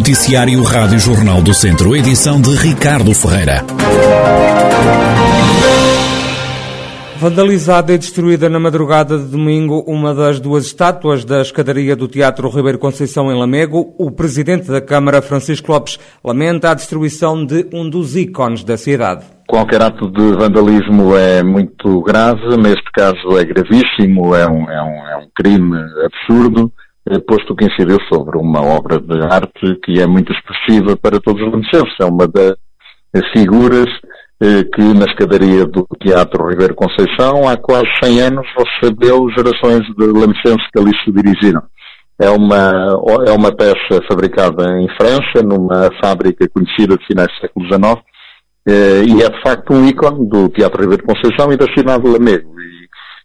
Noticiário Rádio Jornal do Centro, edição de Ricardo Ferreira. Vandalizada e destruída na madrugada de domingo uma das duas estátuas da escadaria do Teatro Ribeiro Conceição em Lamego, o presidente da Câmara, Francisco Lopes, lamenta a destruição de um dos ícones da cidade. Qualquer ato de vandalismo é muito grave, neste caso é gravíssimo, é um, é um, é um crime absurdo, posto que incidiu sobre uma obra de arte que é muito expressiva para todos os lamecenses. É uma das figuras eh, que na escadaria do Teatro Ribeiro Conceição há quase 100 anos recebeu gerações de lamecenses que ali se dirigiram. É uma, é uma peça fabricada em França, numa fábrica conhecida de finais do século XIX, eh, e é de facto um ícone do Teatro Ribeiro Conceição e da cidade de Lamego.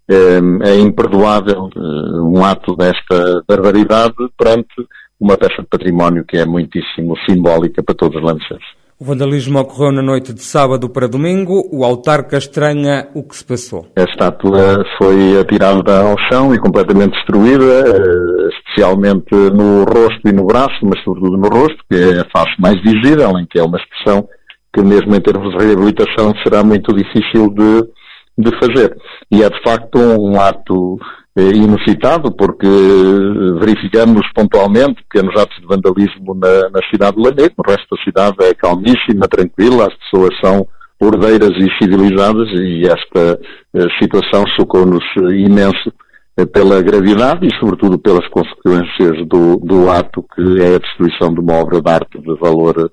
E, eh, é imperdoável um ato desta barbaridade perante uma peça de património que é muitíssimo simbólica para todos os lamecenses. O vandalismo ocorreu na noite de sábado para domingo. O autarca estranha o que se passou. A estátua foi atirada ao chão e completamente destruída, eh, especialmente no rosto e no braço, mas sobretudo no rosto, que é a face mais visível, em que é uma expressão que mesmo em termos de reabilitação será muito difícil de, de fazer. E é de facto um ato eh, inusitado, porque eh, verificamos pontualmente pequenos atos de vandalismo na, na cidade de Lamego. O resto da cidade é calmíssima, tranquila, as pessoas são ordeiras e civilizadas e esta eh, situação chocou-nos imenso pela gravidade e, sobretudo, pelas consequências do, do, ato que é a destruição de uma obra de arte de valor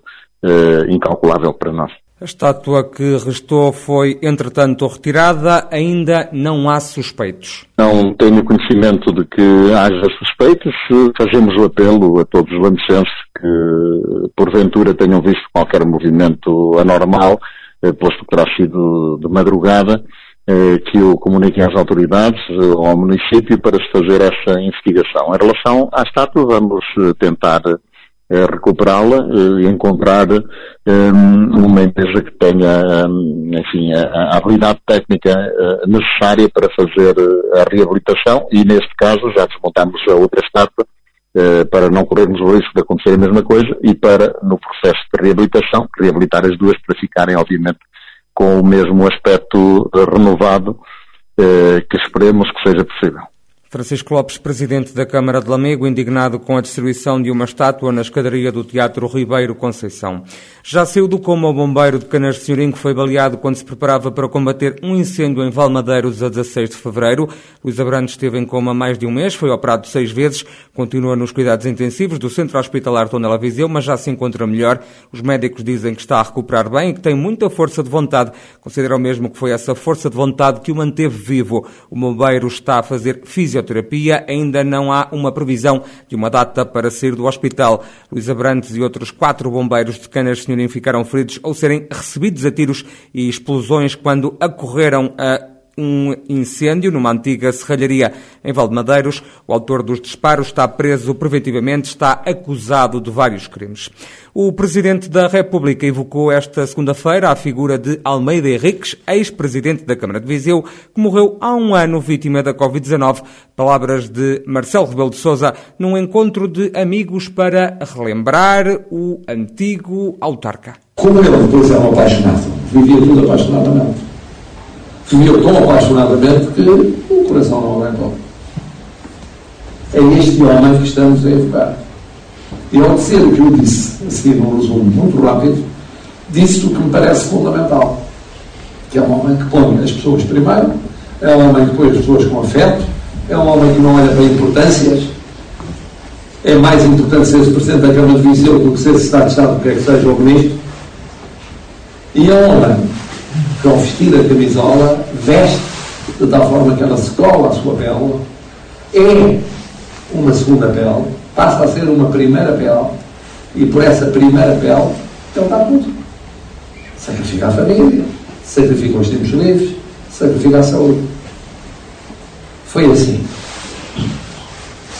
incalculável para nós. A estátua que restou foi, entretanto, retirada. Ainda não há suspeitos. Não tenho conhecimento de que haja suspeitos. Fazemos o apelo a todos os lamecenses que, porventura, tenham visto qualquer movimento anormal, eh, posto que terá sido de madrugada, eh, que o comuniquem às autoridades ou ao município para se fazer essa investigação. Em relação à estátua, vamos tentar recuperá-la e encontrar um, uma empresa que tenha, um, enfim, a, a, habilidade técnica necessária para fazer eh, a reabilitação e, neste caso, já desmontamos a outra estátua para não corrermos o risco de acontecer a mesma coisa e para, no processo de reabilitação, reabilitar as duas para ficarem, obviamente, com o mesmo aspecto renovado que esperemos que seja possível. Francisco Lopes, presidente da Câmara de Lamego, indignado com a destruição de uma estátua na escadaria do Teatro Ribeiro Conceição. Já saiu do coma o bombeiro de Canas de Senhorim, que foi baleado quando se preparava para combater um incêndio em Valmadeiros a 16 de fevereiro. Luís Abrantes esteve em coma mais de um mês, foi operado seis vezes, continua nos cuidados intensivos do Centro Hospitalar Tondela Viseu, mas já se encontra melhor. Os médicos dizem que está a recuperar bem e que tem muita força de vontade. Consideram mesmo que foi essa força de vontade que o manteve vivo. O bombeiro está a fazer fisioterapia fisioterapia, ainda não há uma previsão de uma data para sair do hospital. Luís Abrantes e outros quatro bombeiros de Canas Senhorim ficaram feridos ao serem recebidos a tiros e explosões quando acorreram a um incêndio numa antiga serralharia em Valdemadeiros. O autor dos disparos está preso preventivamente, está acusado de vários crimes. O Presidente da República evocou esta segunda-feira a figura de Almeida Henriques, ex-presidente da Câmara de Viseu, que morreu há um ano vítima da Covid-19. Palavras de Marcelo Rebelo de Sousa num encontro de amigos para relembrar o antigo autarca. Como ele depois era um apaixonado, vivia tudo apaixonadamente viveu tão apaixonadamente que o coração não aguentou. É este homem que estamos a evocar. E ao dizer o que eu disse, assim num resumo muito rápido, disse o que me parece fundamental. Que é um homem que põe as pessoas primeiro, é um homem que põe as pessoas com afeto, é um homem que não olha para importâncias, é mais importante ser Presidente da Câmara de Viseu do que ser Secretário de Estado, do que é que seja o Ministro. E é um homem que ao vestir a camisola veste de tal forma que ela se cola à sua pele, é uma segunda pele, passa a ser uma primeira pele, e por essa primeira pele ele dá tudo. Sacrifica a família, sacrifica os tempos livres, sacrifica a saúde. Foi assim.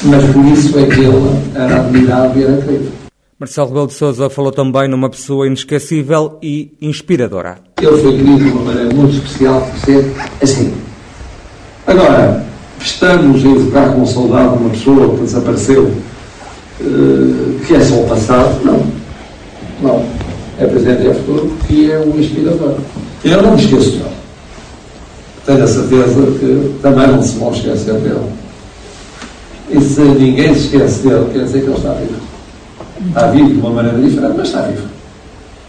Mas por isso é que ele era admirado e era querido. Marcelo Rebelo de Sousa falou também numa pessoa inesquecível e inspiradora. Ele foi querido de uma maneira muito especial por ser assim. Agora, estamos a evocar com saudade uma pessoa que desapareceu uh, que é só o passado, não. Não. É presente e é futuro, que é o inspirador. Eu não me esqueço dele. Tenho a certeza que também não se vão esquecer dele. E se ninguém se esquece dele, quer dizer que ele está vivo. Está vivo de uma maneira diferente, mas está vivo.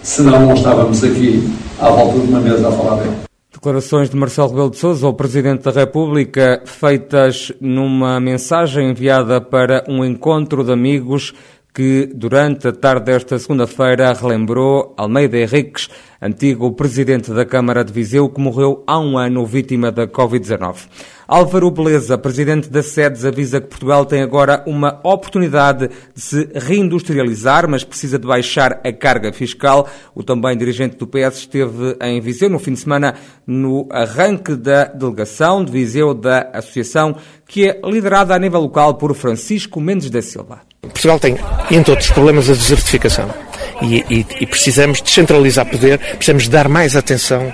Senão não estávamos aqui à volta de uma mesa a falar dele. Declarações de Marcelo Rebelo de Sousa, o Presidente da República, feitas numa mensagem enviada para um encontro de amigos que, durante a tarde desta segunda-feira, relembrou Almeida Henriques, antigo Presidente da Câmara de Viseu, que morreu há um ano vítima da Covid-19. Álvaro Beleza, presidente da SEDES, avisa que Portugal tem agora uma oportunidade de se reindustrializar, mas precisa de baixar a carga fiscal. O também dirigente do PS esteve em Viseu no fim de semana no arranque da delegação de Viseu da Associação, que é liderada a nível local por Francisco Mendes da Silva. Portugal tem, entre outros problemas, a desertificação. E, e, e precisamos descentralizar poder, precisamos dar mais atenção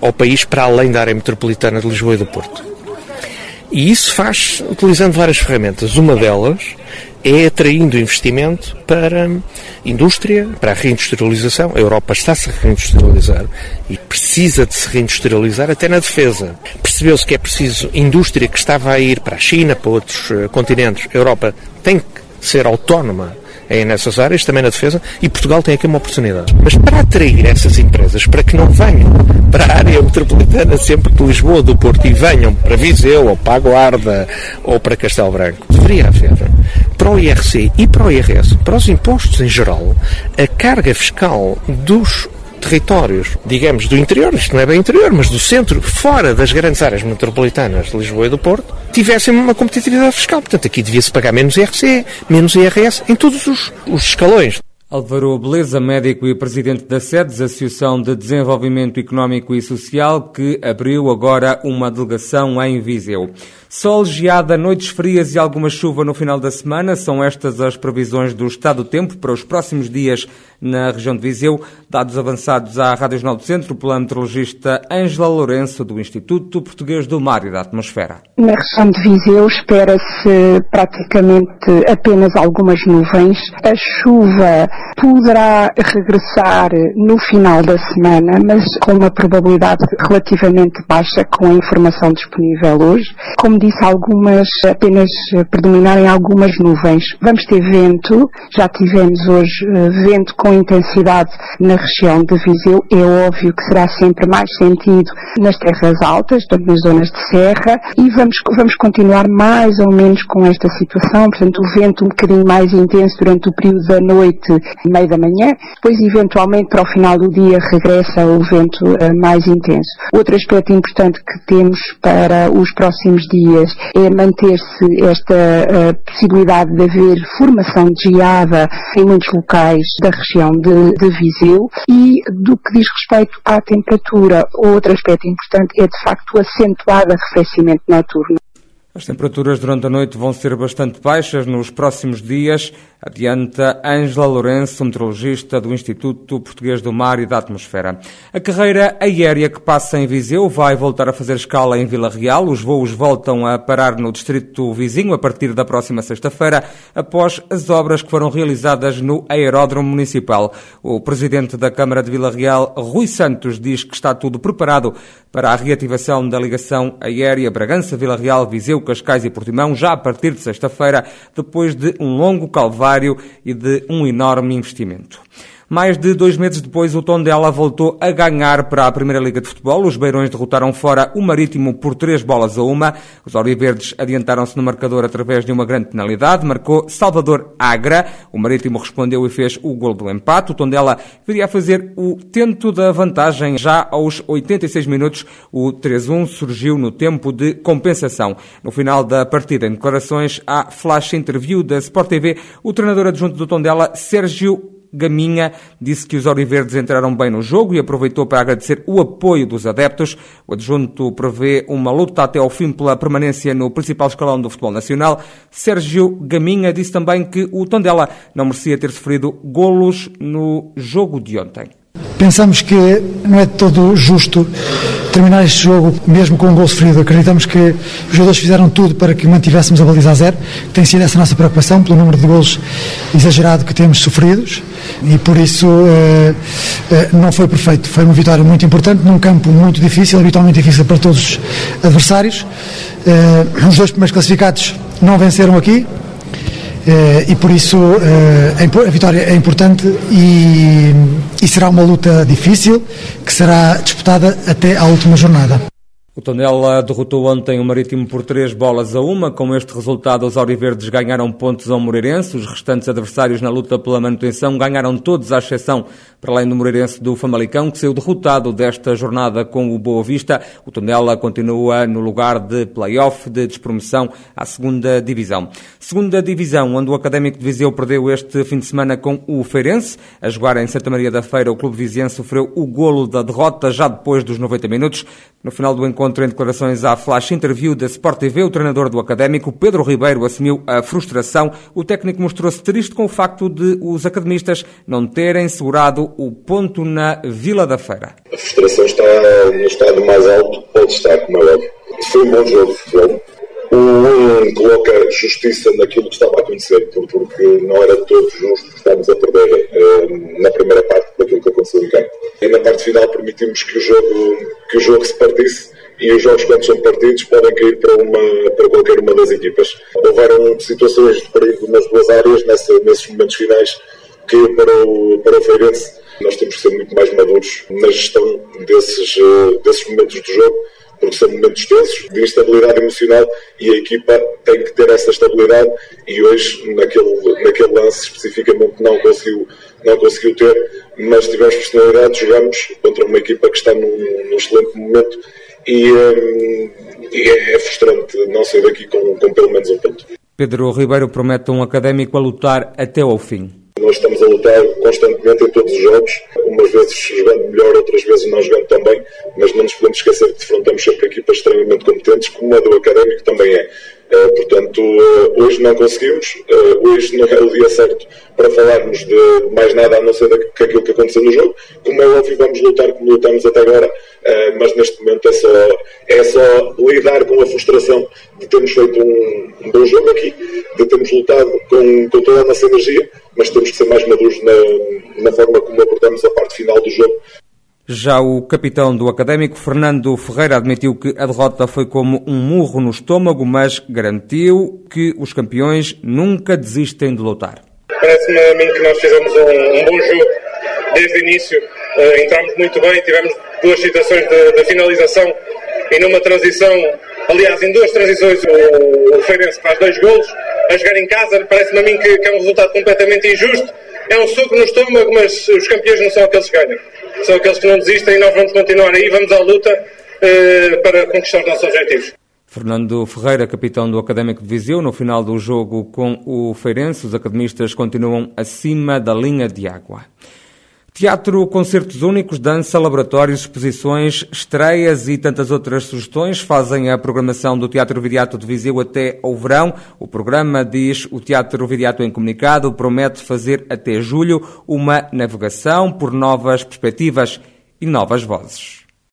ao país para além da área metropolitana de Lisboa e do Porto. E isso faz utilizando várias ferramentas. Uma delas é atraindo investimento para indústria, para a reindustrialização. A Europa está-se a reindustrializar e precisa de se reindustrializar até na defesa. Percebeu-se que é preciso indústria que estava a ir para a China, para outros eh, continentes. A Europa tem que ser autónoma é nessas áreas, também na defesa, e Portugal tem aqui uma oportunidade. Mas para atrair essas empresas, para que não venham para a área metropolitana sempre de Lisboa, do Porto, e venham para Viseu, ou para a Guarda, ou para Castelo Branco, deveria haver para o IRC e para o IRS, para os impostos em geral, a carga fiscal dos territórios, digamos, do interior, isto não é bem interior, mas do centro, fora das grandes áreas metropolitanas de Lisboa e do Porto, tivessem uma competitividade fiscal. Portanto, aqui devia-se pagar menos IRC, menos IRS, em todos os, os escalões. Álvaro Beleza, médico e presidente da SEDES, Associação de Desenvolvimento Económico e Social, que abriu agora uma delegação em Viseu. Sol, geada, noites frias e alguma chuva no final da semana. São estas as previsões do estado do tempo para os próximos dias na região de Viseu. Dados avançados à Rádio Jornal do Centro pela meteorologista Ângela Lourenço, do Instituto Português do Mar e da Atmosfera. Na região de Viseu espera-se praticamente apenas algumas nuvens. A chuva poderá regressar no final da semana, mas com uma probabilidade relativamente baixa com a informação disponível hoje. Como disse, algumas, apenas predominarem algumas nuvens. Vamos ter vento, já tivemos hoje eh, vento com intensidade na região de Viseu. É óbvio que será sempre mais sentido nas terras altas, portanto nas zonas de serra, e vamos, vamos continuar mais ou menos com esta situação, portanto o vento um bocadinho mais intenso durante o período da noite e meio da manhã, depois eventualmente para o final do dia regressa o vento uh, mais intenso. Outro aspecto importante que temos para os próximos dias é manter-se esta uh, possibilidade de haver formação de geada em muitos locais da região de, de Viseu e do que diz respeito à temperatura, outro aspecto importante é de facto o acentuado arrefecimento noturno. As temperaturas durante a noite vão ser bastante baixas nos próximos dias, adianta Ângela Lourenço, meteorologista do Instituto Português do Mar e da Atmosfera. A carreira aérea que passa em Viseu vai voltar a fazer escala em Vila Real. Os voos voltam a parar no distrito vizinho a partir da próxima sexta-feira, após as obras que foram realizadas no aeródromo municipal. O presidente da Câmara de Vila Real, Rui Santos, diz que está tudo preparado para a reativação da ligação aérea Bragança-Vila Real-Viseu Cascais e Portimão já a partir de sexta-feira, depois de um longo calvário e de um enorme investimento. Mais de dois meses depois, o Tondela voltou a ganhar para a Primeira Liga de Futebol. Os Beirões derrotaram fora o Marítimo por três bolas a uma. Os Auriverdes adiantaram-se no marcador através de uma grande penalidade. Marcou Salvador Agra. O Marítimo respondeu e fez o gol do empate. O Tondela viria a fazer o tento da vantagem. Já aos 86 minutos, o 3-1 surgiu no tempo de compensação. No final da partida, em declarações à flash interview da Sport TV, o treinador adjunto do Tondela, Sérgio Gaminha disse que os Oriverdes entraram bem no jogo e aproveitou para agradecer o apoio dos adeptos. O adjunto prevê uma luta até ao fim pela permanência no principal escalão do futebol nacional. Sérgio Gaminha disse também que o Tondela não merecia ter sofrido golos no jogo de ontem. Pensamos que não é todo justo terminar este jogo mesmo com um gol sofrido. Acreditamos que os jogadores fizeram tudo para que mantivéssemos a baliza a zero, tem sido essa a nossa preocupação pelo número de gols exagerado que temos sofridos e por isso eh, eh, não foi perfeito. Foi uma vitória muito importante num campo muito difícil, habitualmente difícil para todos os adversários. Eh, os dois primeiros classificados não venceram aqui, Uh, e por isso uh, a vitória é importante e, e será uma luta difícil que será disputada até à última jornada. O Tondela derrotou ontem o Marítimo por três bolas a uma. Com este resultado, os Auriverdes ganharam pontos ao Moreirense. Os restantes adversários na luta pela manutenção ganharam todos, à exceção, para além do Moreirense, do Famalicão, que saiu derrotado desta jornada com o Boa Vista. O Tondela continua no lugar de play-off de despromoção à segunda divisão. Segunda divisão, onde o Académico de Viseu perdeu este fim de semana com o Feirense. A jogar em Santa Maria da Feira, o clube viziense sofreu o golo da derrota já depois dos 90 minutos. No final do encontro, em declarações à Flash Interview da Sport TV, o treinador do Académico, Pedro Ribeiro, assumiu a frustração. O técnico mostrou-se triste com o facto de os academistas não terem segurado o ponto na Vila da Feira. A frustração está no estado mais alto, pode estar, como é óbvio. Foi um bom jogo de futebol. O um coloca justiça naquilo que estava a acontecer, porque não era todo justo que estávamos a perder eh, na primeira parte daquilo que aconteceu em campo. E na parte final permitimos que o jogo, que o jogo se partisse e os jogos quando são partidos podem cair para, uma, para qualquer uma das equipas. Houveram situações de perigo nas duas áreas, nesses momentos finais, que para o, para o Feirense nós temos que ser muito mais maduros na gestão desses, eh, desses momentos do jogo, porque são momentos tensos, de instabilidade emocional e a equipa tem que ter essa estabilidade e hoje, naquele, naquele lance especificamente, não conseguiu, não conseguiu ter, mas tivemos personalidade, jogamos contra uma equipa que está num, num excelente momento e, um, e é, é, frustrante não sair daqui com, com pelo menos um ponto. Pedro Ribeiro promete um académico a lutar até ao fim. Nós estamos a lutar constantemente em todos os jogos, umas vezes jogando melhor, outras vezes não jogando tão bem, mas não nos podemos esquecer que defrontamos sempre equipas extremamente competentes, como a do Académico também é. Uh, portanto, uh, hoje não conseguimos, uh, hoje não é o dia certo para falarmos de mais nada a não ser que aquilo que aconteceu no jogo. Como é óbvio, vamos lutar como lutamos até agora, mas neste momento é só, é só lidar com a frustração de termos feito um, um bom jogo aqui, de termos lutado com, com toda a nossa energia, mas temos que ser mais maduros na, na forma como abordamos a parte final do jogo. Já o capitão do Académico, Fernando Ferreira, admitiu que a derrota foi como um murro no estômago, mas garantiu que os campeões nunca desistem de lutar. Parece-me a mim que nós fizemos um, um bom jogo desde o início. Uh, entramos muito bem, tivemos duas situações de, de, finalização e numa transição, aliás, em duas transições, o, o Feirense faz dois golos a jogar em casa. Parece-me a mim que, que, é um resultado completamente injusto. É um suco no estômago, mas os campeões não são aqueles que ganham. São aqueles que não desistem e nós vamos continuar aí, vamos à luta eh, para conquistar os nossos objetivos. Fernando Ferreira, capitão do Académico de Viseu, no final do jogo com o Feirense, os academistas continuam acima da linha de água. Teatro, concertos únicos, dança, laboratórios, exposições, estreias e tantas outras sugestões fazem a programação do Teatro Viriato de Viseu até ao verão. O programa, diz o Teatro Viriato em comunicado, promete fazer até julho uma navegação por novas perspectivas e novas vozes.